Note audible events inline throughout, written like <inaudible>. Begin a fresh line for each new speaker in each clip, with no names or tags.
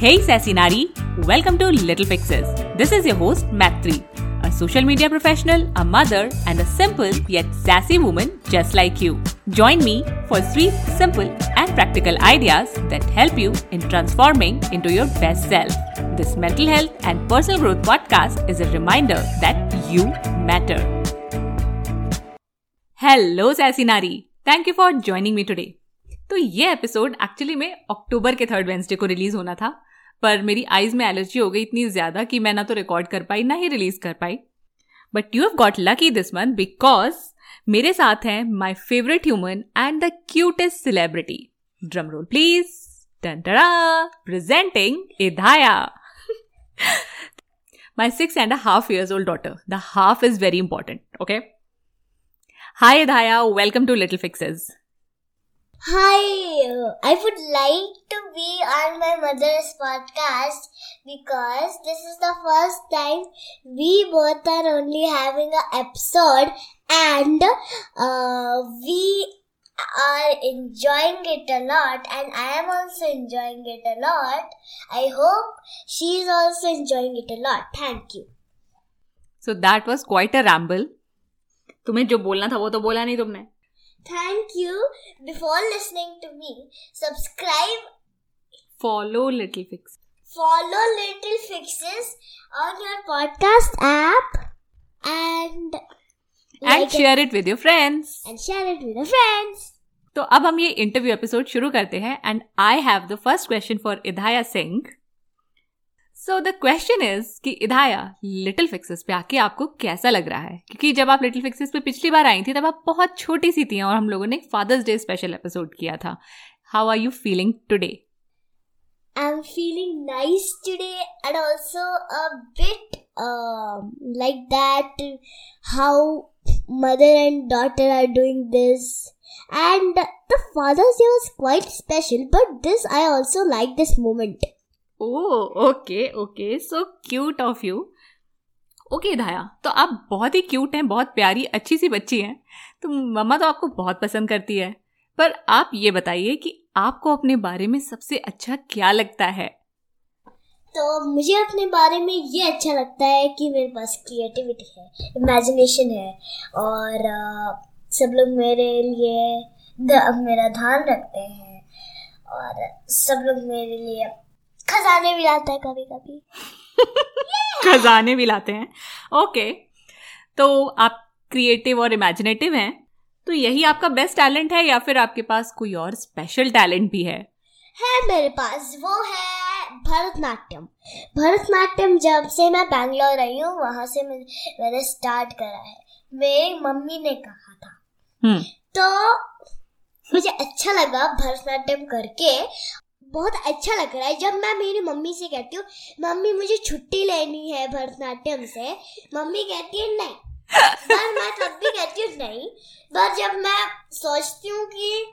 Hey Sassy Nari, welcome to Little Fixes. This is your host Matri, a social media professional, a mother, and a simple yet sassy woman just like you. Join me for three simple and practical ideas that help you in transforming into your best self. This mental health and personal growth podcast is a reminder that you matter. Hello Sassy Nari, thank you for joining me today. तो ये episode actually में अक्टूबर के third Wednesday को release होना था पर मेरी eyes में एलर्जी हो गई इतनी ज़्यादा कि मैं ना तो रिकॉर्ड कर पाई ना ही रिलीज़ कर पाई but you have got lucky this month because मेरे साथ हैं my favourite human and the cutest celebrity drum roll please presenting Idhaya my six and a half years old daughter. The half is very important, okay? Hi, Idhaya. Welcome to Little.
Hi, uh, I would like to be on my mother's podcast because this is the first time we both are only having an episode and uh, we are enjoying it a lot and I am also enjoying it a lot. I hope she is also enjoying it a lot. Thank you.
So that was quite a ramble. तुम्हें जो बोलना था वो तो बोला नहीं तुमने
Thank you. Before listening to me, subscribe,
follow Little Fix.
follow Little Fixes on your podcast app, and
And
like it
it with your friends.
and share it with your friends.
तो अब हम ये interview episode शुरू करते हैं and I have the first question for Idhaya Singh so the question is कि Idhaya little fixes पे आके आपको कैसा लग रहा है क्योंकि जब आप लिटिल फिक्सेस पे पिछली बार आई थी तब आप बहुत छोटी सी थी और हम लोगों ने एक फादर्स डे स्पेशल एपिसोड किया था how are you feeling today
I'm feeling nice today and also a bit um, like that how mother and daughter are doing this and the father's day was quite special but this I also like this moment
oh okay okay so cute of you okay Dhaya तो आप बहुत ही cute हैं, बहुत प्यारी, अच्छी सी बच्ची हैं। तो मम्मा तो आपको बहुत पसंद करती है। पर आप ये बताइए कि आपको अपने बारे में सबसे अच्छा क्या लगता है?
तो मुझे अपने बारे में ये अच्छा लगता है कि मेरे पास क्रिएटिविटी है इमेजिनेशन है। और सब लोग मेरे लिए मेरा ध्यान रखते हैं। और सब लोग मेरे लिए <laughs> खजाने भी लाते हैं कभी कभी
खजाने भी लाते हैं। ओके तो आप क्रिएटिव और इमेजिनेटिव हैं तो यही आपका बेस्ट टैलेंट है या फिर आपके पास कोई और स्पेशल टैलेंट भी है?
है मेरे पास वो है भरतनाट्यम। भरतनाट्यम जब से मैं बैंगलोर आई हूँ वहाँ से मैंने स्टार्ट करा है। मेरी मम्मी ने कहा था।
हम्म।
तो मुझे अच्छा लगा भरतनाट्यम करके बहुत अच्छा लग रहा है। जब मैं मेरी मम्मी से कहती हूँ मम्मी मुझे छुट्टी लेनी है भरतनाट्यम से मम्मी कहती है नहीं। पर मैं तब भी कहती हूँ नहीं। पर जब मैं सोचती हूँ कि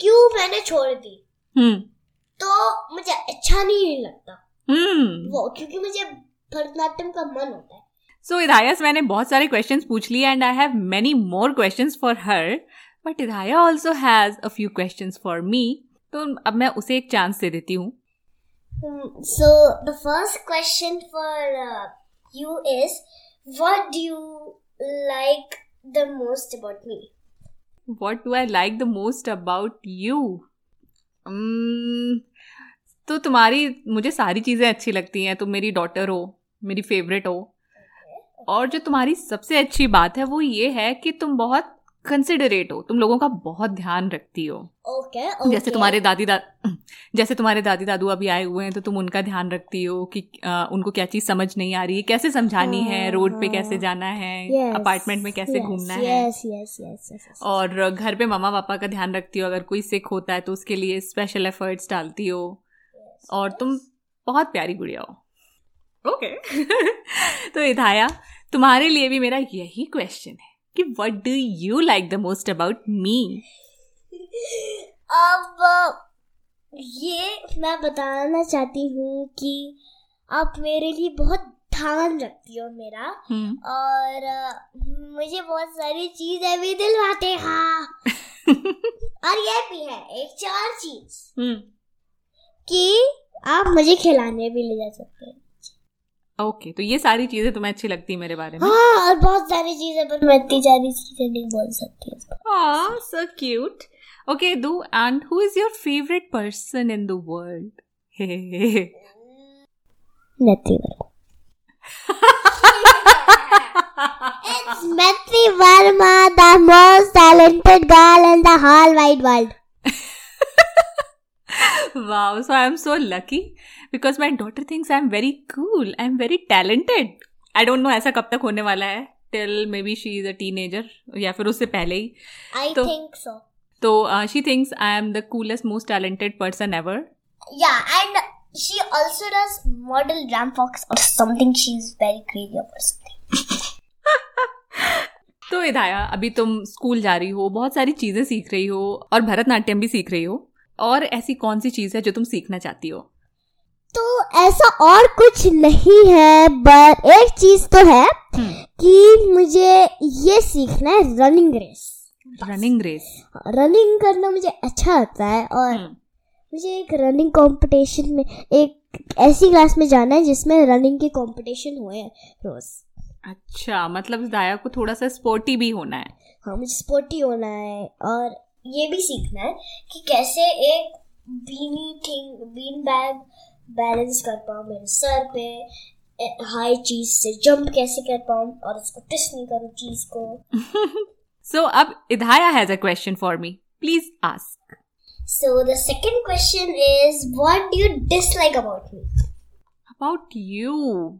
क्यों मैंने छोड़ दी
हम्म।
तो मुझे अच्छा नहीं लगता।
हम्म।
वो क्योंकि मुझे भरतनाट्यम का मन होता है।
सो so, इधायस मैंने बहुत सारे क्वेश्चंस पूछ लिए and I have many more questions for her but Idhaya also has a few questions for me तो अब मैं उसे एक चांस दे देती हूँ।
So the first question for you is what do you like the most about
me what do I like the most about you तो तुम्हारी मुझे सारी चीज़ें अच्छी लगती हैं। तुम मेरी डॉटर हो मेरी फेवरेट हो। और जो तुम्हारी सबसे अच्छी बात है वो ये है कि तुम बहुत कंसिडरेट हो। तुम लोगों का बहुत ध्यान रखती हो।
ओके
जैसे तुम्हारे दादी दा जैसे तुम्हारे दादी दादू अभी आए हुए हैं तो तुम उनका ध्यान रखती हो कि अ, उनको क्या चीज़ समझ नहीं आ रही है कैसे समझानी है
हाँ,
रोड पे
हाँ।
कैसे जाना है अपार्टमेंट में कैसे घूमना है।
यस यस यस यस
और घर पे मम्मा पापा का ध्यान रखती हो अगर कोई सिक होता है तो उसके लिए स्पेशल एफर्ट्स डालती हो। और तुम बहुत प्यारी गुड़िया हो। ओके <laughs> तो इधाया तुम्हारे लिए भी मेरा यही क्वेश्चन है। कि what do you like the most about me
अब ये मैं बताना चाहती हूँ कि आप मेरे लिए बहुत ध्यान रखती हो मेरा। और अ, मुझे बहुत सारी चीज़ें भी दिलवाते हाँ। <laughs> और ये भी है एक चार चीज़। कि आप मुझे खिलाने भी ले जा सकते हैं।
ओके तो ये सारी चीज़ें तुम्हें अच्छी लगती है मेरे बारे में?
हाँ, और बहुत सारी चीज़ें पर मैं इतनी सारी चीज़ें नहीं बोल सकती
हाँ so cute okay two and who is your favourite person in the world
nothing It's Metri Verma, the most talented girl in the whole.
Wow, so I'm so lucky because my daughter thinks I'm very cool. I'm very talented. I don't know ऐसा कब तक होने वाला है till maybe she is a teenager या फिर उससे पहले ही
I
तो-
think so.
तो she thinks I am the coolest most talented person ever
Yeah, and she also does model Ram Fox or something. She's very crazy or something.
तो इधाया अभी तुम स्कूल जा रही हो बहुत सारी चीज़ें सीख रही हो और भरतनाट्यम भी सीख रही हो और ऐसी कौन सी चीज़ है जो तुम सीखना चाहती हो?
तो ऐसा और कुछ नहीं है बट एक चीज़ तो है कि मुझे ये सीखना है running race
running race
running करना मुझे अच्छा लगता है और
हम्म।
मुझे एक रनिंग कंपटीशन में एक ऐसी क्लास में जाना है जिसमें रनिंग के कंपटीशन हुए रोज।
अच्छा मतलब इधाया को थोड़ा सा स्पोर्टी भी होना है।
हाँ मुझे स्पोर्टी होना है और ये भी सीखना है कि कैसे एक beanie thing bean bag balance कर पाऊँ मेरे सर पे हाई चीज़ से जंप कैसे कर पाऊँ और उसको टच नहीं करूँ चीज़ को। <laughs>
सो अब Idhaya has a question for me please ask
So the second question is, what do you dislike about me?
About you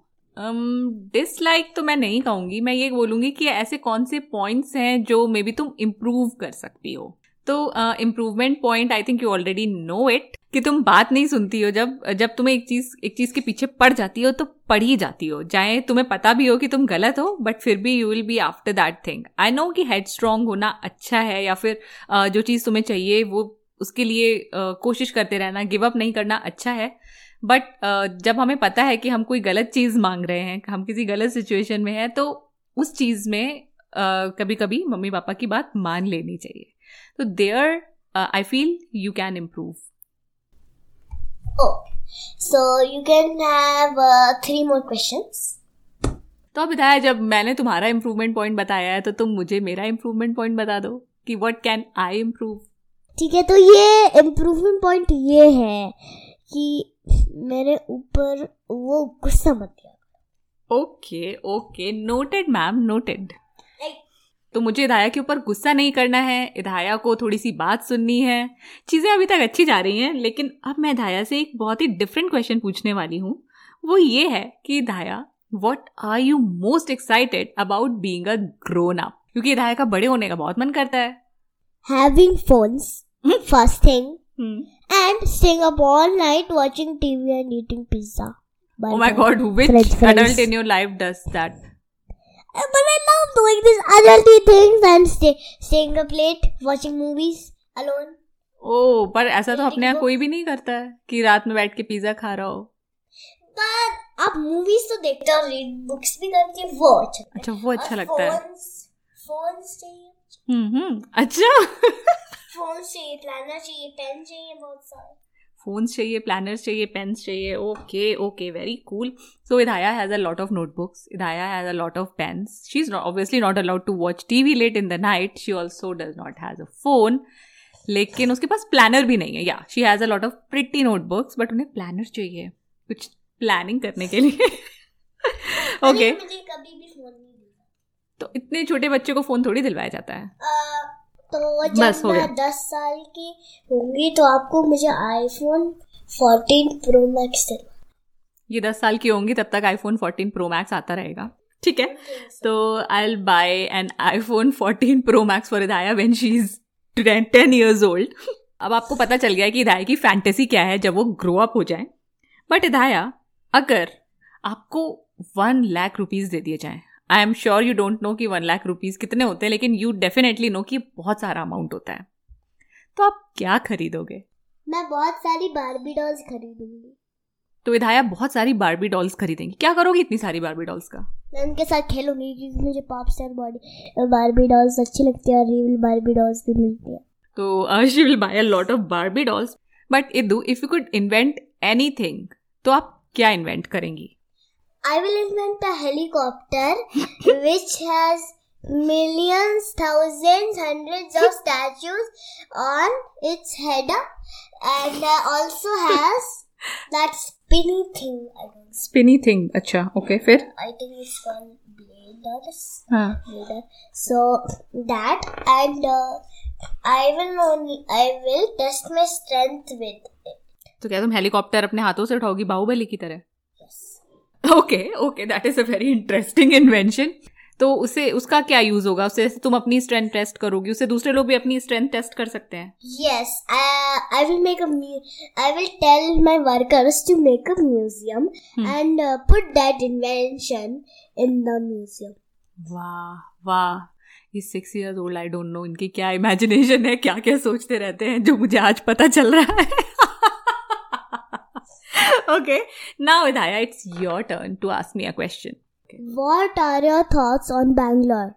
dislike Um, तो मैं नहीं कहूँगी। मैं ये बोलूँगी कि ऐसे कौन से पॉइंट्स हैं जो मे बी तुम इम्प्रूव कर सकती हो। तो improvement point I think you already know it कि तुम बात नहीं सुनती हो जब जब तुम्हें एक चीज़ एक चीज़ के पीछे पड़ जाती हो तो पड़ ही जाती हो। चाहे तुम्हें पता भी हो कि तुम गलत हो बट फिर भी you will be after that thing I know कि हेड स्ट्रांग होना अच्छा है या फिर अ, जो चीज़ तुम्हें चाहिए वो उसके लिए अ, कोशिश करते रहना गिव अप नहीं करना अच्छा है। बट uh, जब हमें पता है कि हम कोई गलत चीज़ मांग रहे हैं हम किसी गलत सिचुएशन में हैं तो उस चीज़ में कभी कभी मम्मी पापा की बात मान लेनी चाहिए। तो there I feel you can
improve so you can uh, three more questions.
तो अब बताया जब मैंने तुम्हारा इम्प्रूवमेंट पॉइंट बताया है तो तुम मुझे मेरा इम्प्रूवमेंट पॉइंट बता दो कि व्हाट कैन आई इम्प्रूव
ठीक है तो ये इम्प्रूवमेंट पॉइंट ये है कि मेरे ऊपर वो गुस्सा मत किया
okay okay noted ma'am noted तो मुझे इधाया के ऊपर गुस्सा नहीं करना है इधाया को थोड़ी सी बात सुननी है। चीज़ें अभी तक अच्छी जा रही हैं लेकिन अब मैं इधाया से एक बहुत ही डिफरेंट क्वेश्चन पूछने वाली हूँ। वो ये है कि Idhaya what are you most excited about being a grown up क्योंकि इधाया का बड़े होने का बहुत मन करता है।
Having phones first thing.
Hmm.
and staying up all night watching TV and eating pizza.
Oh my god, which adult in your life does that?
Uh, But love doing these adulty things. And stay, staying up late watching movies alone.
ओ पर ऐसा तो अपने यहाँ कोई भी नहीं करता है कि रात में बैठ के पिज्जा खा रहा हो।
But आप movies तो देखते हो रीड बुक्स भी करती है वो अच्छा
अच्छा वो अच्छा लगता है।
phones phones चाहिए।
हम्म हम्म अच्छा। <laughs>
फ़ोन चाहिए प्लानर चाहिए पेन चाहिए बहुत सारे।
फोन्स चाहिए प्लानर्स चाहिए पेन्स चाहिए okay okay very cool so Idhaya has a lot of notebooks Idhaya has a lot of pens she is obviously not allowed to watch T V late in the night she also does not has a phone लेकिन उसके पास planner भी नहीं है या she has a lot of pretty notebooks but उन्हें planner चाहिए कुछ प्लानिंग करने के लिए ओके
दिया
तो इतने छोटे बच्चे को फ़ोन थोड़ी दिलवाया जाता है।
तो
बस
जब
हो गया।
मैं दस साल की होंगी तो आपको मुझे आईफोन 14 प्रो मैक्स दिलवा।
ये दस साल की होंगी तब तक आईफोन 14 प्रो मैक्स आता रहेगा। ठीक है? तो I will buy an iPhone 14 pro max for Idaya when she is ten years old अब आपको पता चल गया कि इदाया की फैंटेसी क्या है जब वो ग्रो अप हो जाए। बट इदाया अगर आपको वन लाख रुपीज़ दे दिए जाए I am sure you don't know कि वन लाख रुपीज़ कितने होते हैं लेकिन यू डेफिनेटली नो कि बहुत सारा अमाउंट होता है। तो आप क्या खरीदोगे?
मैं बहुत सारी बारबी डॉल्स खरीदूँगी।
तो विधाया बहुत सारी बारबी डॉल्स खरीदेंगी। क्या करोगी इतनी सारी बारबी डॉल्स का?
मैं उनके साथ खेलूँगी क्योंकि मुझे pop star body Barbie dolls अच्छी लगती है और रियल बारबी डॉल्स भी मिलती है।
तो she will buy a lot of Barbie dolls but Iddu if you could invent anything तो आप क्या इन्वेंट करेंगी?
I will invent a helicopter which has millions, thousands, hundreds of statues on its head and uh, also has that spinny thing. I know.
Spinny thing अच्छा okay
I think it's called blade or
हाँ
blade. So that and uh, I will only I will test my strength with it.
तो क्या तुम helicopter अपने हाथों से उठाओगी बाहुबली की तरह. Okay okay that is a very interesting invention तो उसे उसका क्या यूज़ होगा उससे जैसे तुम अपनी स्ट्रेंथ टेस्ट करोगी उससे दूसरे लोग भी अपनी स्ट्रेंथ टेस्ट कर सकते हैं
make a mu- I will tell my workers to make a museum
Hmm.
and uh, put that invention in the museum.
वाह वाह ये six years old I don't know इनकी क्या इमेजिनेशन है क्या क्या सोचते रहते हैं जो मुझे आज पता चल रहा है okay now Vidaya it's your turn to ask me a question
What are your thoughts on Bangalore?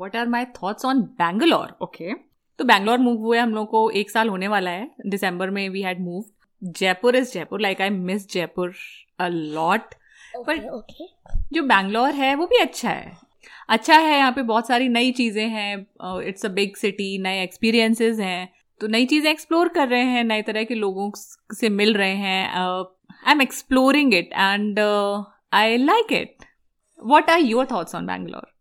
What are my thoughts on Bangalore okay तो बैंगलोर मूव हुए हम लोग को एक साल होने वाला है। दिसंबर में we had move Jaipur is Jaipur like I miss Jaipur a lot
Okay, okay.
जो बैंगलोर है वो भी अच्छा है। अच्छा है यहाँ पे बहुत सारी नई चीज़ें हैं। इट्स अ बिग सिटी नए एक्सपीरियंसेस हैं। तो नई चीज़ें एक्सप्लोर कर रहे हैं नए तरह के लोगों से मिल रहे हैं I am exploring it and I like it what are your thoughts on Bangalore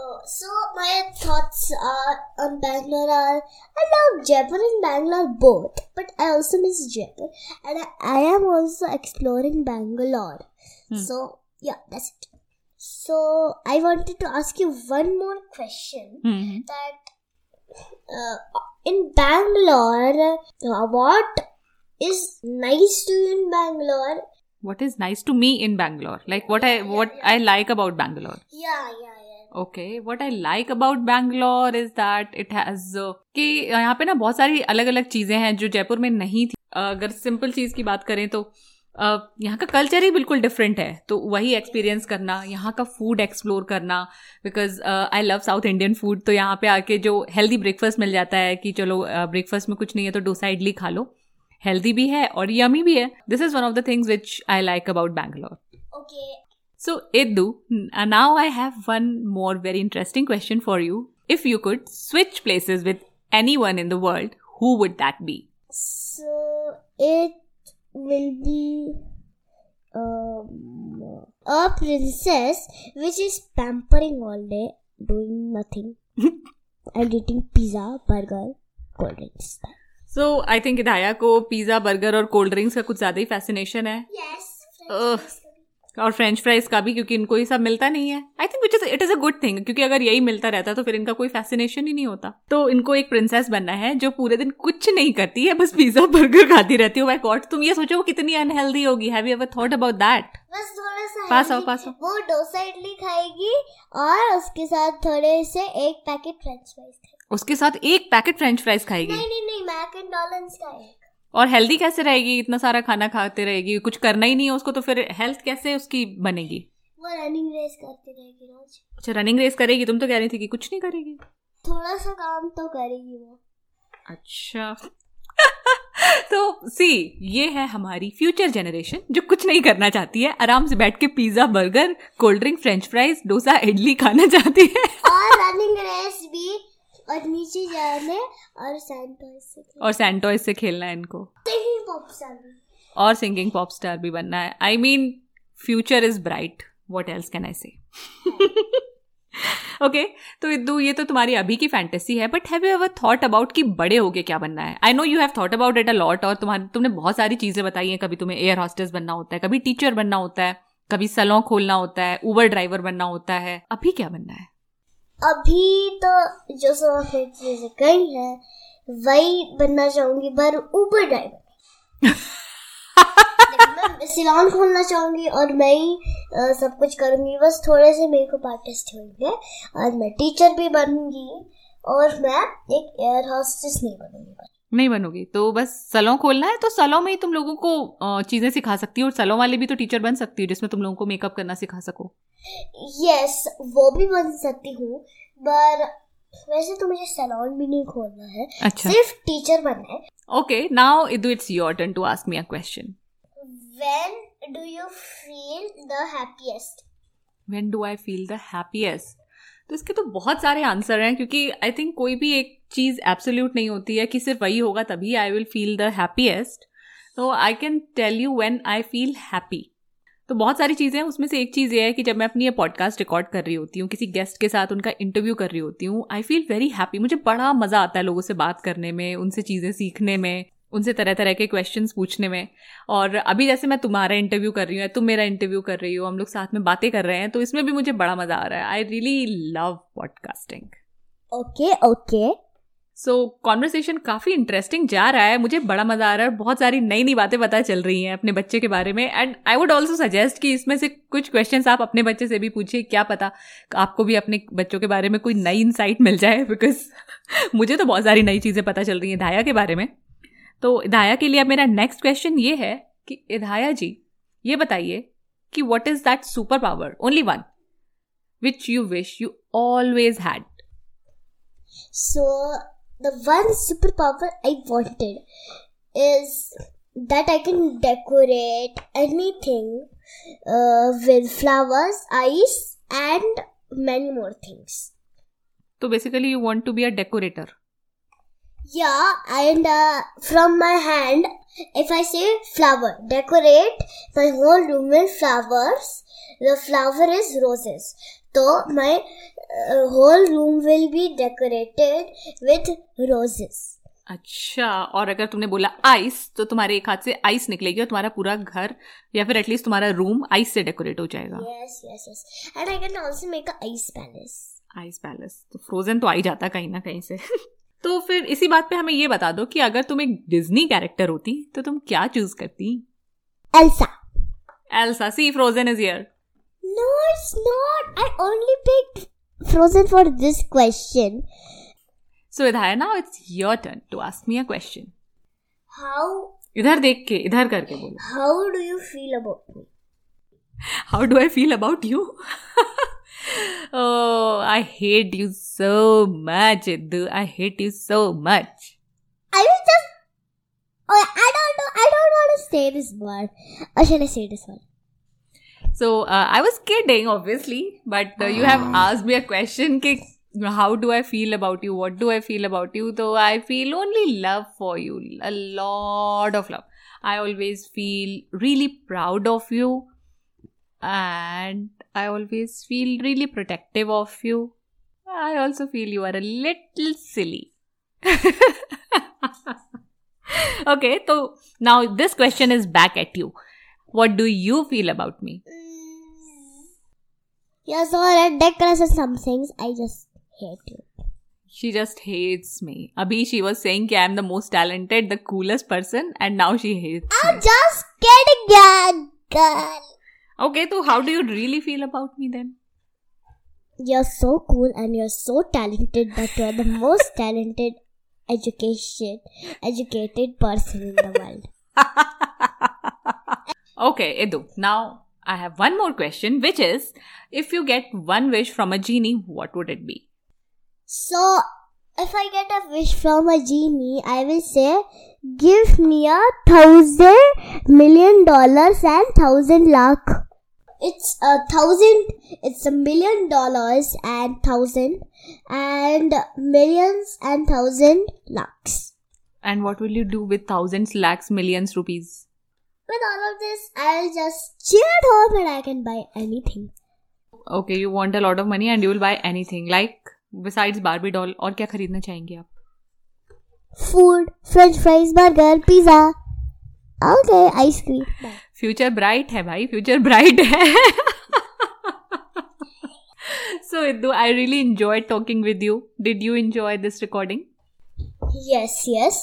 Uh, so my thoughts are on Bangalore are I love Jaipur and Bangalore both, but I also miss Jaipur, and I, I am also exploring Bangalore.
Hmm.
So yeah, that's it. So I wanted to ask you one more question. mm-hmm. that uh, in Bangalore, uh, what is nice to you in Bangalore?
what is nice to me in Bangalore? Like what I what yeah, yeah. I like about Bangalore.
Yeah, yeah, yeah.
Okay, what I like about Bangalore is that it has has कि यहाँ पे ना बहुत सारी अलग अलग चीज़ें हैं जो जयपुर में नहीं थी अगर सिंपल चीज़ की बात करें तो अ, यहाँ का कल्चर ही बिल्कुल डिफरेंट है। तो वही एक्सपीरियंस करना यहाँ का फ़ूड एक्सप्लोर करना because I love South Indian food तो यहाँ पे आके जो हेल्दी ब्रेकफास्ट मिल जाता है कि चलो ब्रेकफास्ट uh, में कुछ नहीं है तो डोसा इडली खा लो। हेल्दी भी है और यमी भी है। This is one of the things which I like about Bangalore
Okay.
So, Iddu, uh, now I have one more very interesting question for you you could switch places with anyone in the world, who would that be?
So it will be um, a princess which is pampering all day, doing nothing, and eating pizza, burger, cold drinks.
So, I think Idaya को pizza burger और cold drinks का कुछ ज़्यादा ही fascination है
Yes.
और french fries का भी क्योंकि इनको ये सब मिलता नहीं है। I think which is it is a good thing क्योंकि अगर यही मिलता रहता तो फिर इनका कोई फैसिनेशन ही नहीं होता। तो इनको एक प्रिंसेस बनना है जो पूरे दिन कुछ नहीं करती है बस पिज्जा बर्गर खाती रहती है। माय गॉड तुम ये सोचो वो कितनी अनहेल्दी होगी। Have you ever thought about that
बस थोड़ा सा
पास आओ पास आओ।
वो डोसा इडली खाएगी और उसके साथ थोड़े से एक पैकेट फ्रेंच फ्राइज
उसके साथ एक पैकेट फ्रेंच फ्राइज खाएगी।
नहीं नहीं नहीं मैक एंड डॉलन्स का एक।
और हेल्दी कैसे रहेगी? इतना सारा खाना खाते रहेगी कुछ करना ही नहीं है उसको तो फिर हेल्थ कैसे उसकी बनेगी?
वो रनिंग रेस करती रहेगी रोज।
अच्छा रनिंग रेस करेगी? तुम तो कह रही थी कि कुछ नहीं करेगी।
थोड़ा सा काम तो करेगी वो।
अच्छा। <laughs> तो सी ये है हमारी फ्यूचर जनरेशन जो कुछ नहीं करना चाहती है। आराम से बैठ के pizza burger cold drink French fries dosa idli खाना चाहती है।
और रनिंग रेस भी और नीचे जाने और सैंटोस से
और सैंटोइस से खेलना है इनको।
सिंगिंग पॉप स्टार
और सिंगिंग पॉप स्टार भी बनना है। I mean future is bright what else can I say okay तो इद्दू ये तो तुम्हारी अभी की फैंटेसी है but have you ever thought about कि बड़े होके क्या बनना है? I know you have thought about it a lot और तुम्हारी तुमने बहुत सारी चीज़ें बताई हैं। कभी तुम्हें एयर हॉस्टेस बनना होता है कभी टीचर बनना होता है कभी सलों खोलना होता है उबर ड्राइवर बनना होता है। अभी क्या बनना है?
अभी तो जो सब चीज़ें कही है वही बनना चाहूँगी पर ऊबर ड्राइवर <laughs> मैं सिलोन खोलना चाहूँगी और मैं ही सब कुछ करूँगी बस थोड़े से मेरे को आर्टिस्ट होंगे और मैं टीचर भी बनूँगी और मैं एक एयर हॉस्टेस नहीं बनूँगी।
नहीं बनोगी तो बस सलों खोलना है तो सलों में ही तुम लोगों को चीज़ें सिखा सकती हो और सलों वाले भी तो टीचर बन सकती हो जिसमें तुम लोगों को मेकअप करना सिखा सको
यस yes, वो भी बन सकती हूँ पर वैसे तो मुझे सैलून भी नहीं खोलना है
अच्छा
सिर्फ़ टीचर बनना है
Okay, now Idu, it's your turn to ask me a question.
When do you feel the happiest?
When do I feel the happiest? तो इसके तो बहुत सारे आंसर हैं, क्योंकि आई थिंक कोई भी एक चीज़ एब्सोल्यूट नहीं होती है कि सिर्फ़ वही होगा, तभी I will feel the happiest तो I can tell you when I feel happy तो बहुत सारी चीज़ें हैं, उसमें से एक चीज़ ये है कि जब मैं अपनी ये पॉडकास्ट रिकॉर्ड कर रही होती हूँ, किसी गेस्ट के साथ उनका इंटरव्यू कर रही होती हूँ आई फील वेरी हैप्पी मुझे बड़ा मज़ा आता है लोगों से बात करने में, उनसे चीज़ें सीखने में. उनसे तरह तरह के क्वेश्चंस पूछने में। और अभी जैसे मैं तुम्हारा इंटरव्यू कर रही हूँ तुम मेरा इंटरव्यू कर रही हो हम लोग साथ में बातें कर रहे हैं तो इसमें भी मुझे बड़ा मज़ा आ रहा है। I really love podcasting
okay okay
so conversation काफ़ी इंटरेस्टिंग जा रहा है मुझे बड़ा मज़ा आ रहा है और बहुत सारी नई नई बातें पता चल रही हैं अपने बच्चे के बारे में। And I would also suggest कि इसमें से कुछ क्वेश्चन आप अपने बच्चे से भी पूछिए क्या पता आपको भी अपने बच्चों के बारे में कोई नई इंसाइट मिल जाए बिकॉज़ <laughs> मुझे तो बहुत सारी नई चीज़ें पता चल रही हैं धाया के बारे में। तो इधाया के लिए अब मेरा नेक्स्ट क्वेश्चन ये है कि इधाया जी ये बताइए कि what is that super power only one which you wish you always had
so the one super power I wanted is that I can decorate any with flowers ice and many more things
तो basically you want to be a decorator
Yeah, and uh, from my hand, if I say flower, decorate my whole room with flowers. The flower is roses. So my uh, whole room will be decorated with roses.
अच्छा और अगर तुमने बोला ice तो तुम्हारे एक हाथ से आइस निकलेगी और तुम्हारा पूरा घर या फिर एटलीस्ट तुम्हारा रूम आइस से डेकोरेट हो जाएगा
yes yes yes and I can also make a ice palace
ice palace तो फ्रोजन तो आ ही जाता कहीं ना कहीं से तो फिर इसी बात पे हमें ये बता दो कि अगर तुम एक डिज्नी कैरेक्टर होती तो तुम क्या चूज़ करती?
Elsa
Elsa see Frozen is here
no it's not I only picked Frozen for this question
so Vidhaya now it's your turn to ask me a question
how
इधर देख के इधर करके बोलो।
How do you feel about me
how do I feel about you oh, I hate you so much, Iddu. I hate you so much.
I was just. Oh, I don't know. I don't want to say this word. Or should I say this one?
So, uh, I was kidding, obviously, but uh, you have asked me a question. Ki, how do I feel about you? What do I feel about you? So, I feel only love for you. A lot of love. I always feel really proud of you. And I always feel really protective of you. I also feel you are a little silly. <laughs> okay, so now this question is back at you. What do you feel about me? Mm.
You're so ridiculous at some things. I just hate you.
She just hates me. Abhi, she was saying that I'm the most talented, the coolest person, and now she hates
I'm
me.
just kidding, girl.
Okay, so how do you really feel about me then?
You're so cool and you're so talented that you're the most <laughs> talented education educated person in the world. <laughs>
okay, Edu. Now I have one more question, which is if you get one wish from a genie, what would it be?
So if I get a wish from a genie, I will say, give me a thousand million dollars and thousand lakh it's a thousand it's a million dollars and thousand and millions and thousand lakhs
and what will you do with thousands lakhs millions rupees
with all of this i'll just chill at home and i can buy anything
okay you want a lot of money and you will buy anything like besides barbie doll और क्या खरीदना चाहेंगे आप
food french fries burger pizza okay
ice cream Future bright है भाई future bright है। So Iddu I really enjoy talking with you did you enjoy this recording
yes yes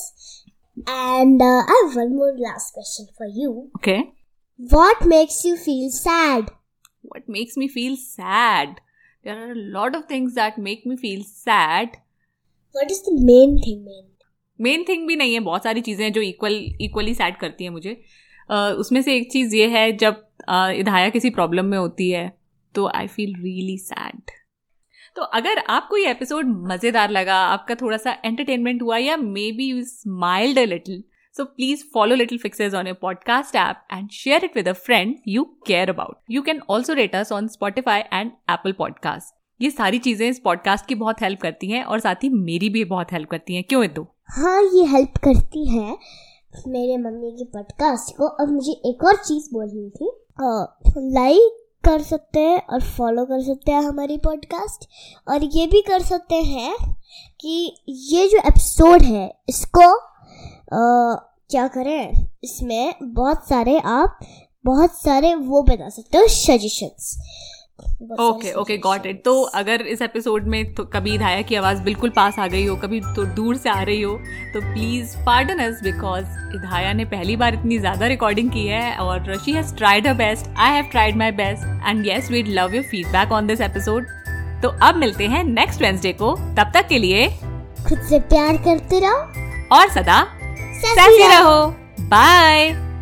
and I one more last question for you
okay
what makes you feel sad
what makes me feel sad there are lot of things that make me feel sad
what is the main thing main
thing भी नहीं है बहुत सारी चीज़ें हैं जो equal equally sad करती है मुझे. उसमें से एक चीज़ ये है, जब इधाया किसी प्रॉब्लम में होती है तो आई फील रियली सैड तो अगर आपको ये एपिसोड मज़ेदार लगा, आपका थोड़ा सा एंटरटेनमेंट हुआ, या maybe you smiled a little So please follow Little Fixes on your podcast app and share it with a friend you care about. You can also rate us on Spotify and Apple. ये सारी चीज़ें इस podcast की बहुत help करती हैं और साथ ही मेरी भी बहुत हेल्प करती हैं क्यों इतु
हाँ ये हेल्प करती है मेरे मम्मी की पॉडकास्ट को। और मुझे एक और चीज़ बोलनी थी। लाइक कर सकते हैं और फॉलो कर सकते हैं हमारी पॉडकास्ट और ये भी कर सकते हैं कि ये जो एपिसोड है इसको आ, क्या करें? इसमें बहुत सारे आप बहुत सारे वो बता सकते हो suggestions
okay okay got it तो अगर इस एपिसोड में तो कभी धाया की आवाज़ बिल्कुल पास आ गई हो कभी तो दूर से आ रही हो तो please pardon us because Idhaya ने पहली बार इतनी ज़्यादा रिकॉर्डिंग की है और she has tried her best I have tried my best and yes we'd love your feedback on this episode तो अब मिलते हैं नेक्स्ट वेंसडे को तब तक के लिए
खुद से प्यार करते रहो।
और सदा रहो। Bye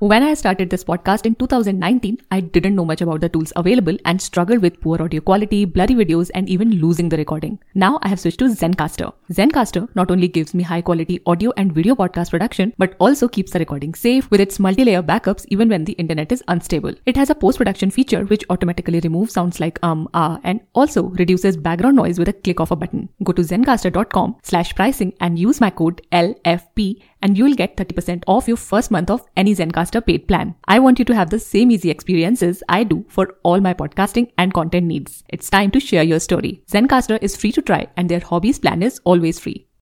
When I started this podcast in 2019, I didn't know much about the tools available and struggled with poor audio quality, blurry videos, and even losing the recording. Now I have switched to Zencaster. Zencaster not only gives me high quality audio and video podcast production, but also keeps the recording safe with its multi-layer backups even when the internet is unstable. It has a post-production feature which automatically removes sounds like um, ah, and also reduces background noise with a click of a button. Go to zencaster.com slash pricing and use my code LFP and you'll get 30% off your first month of any Zencaster paid plan. I want you to have the same easy experiences I do for all my podcasting and content needs. It's time to share your story. Zencaster is free to try and their hobbies plan is always free.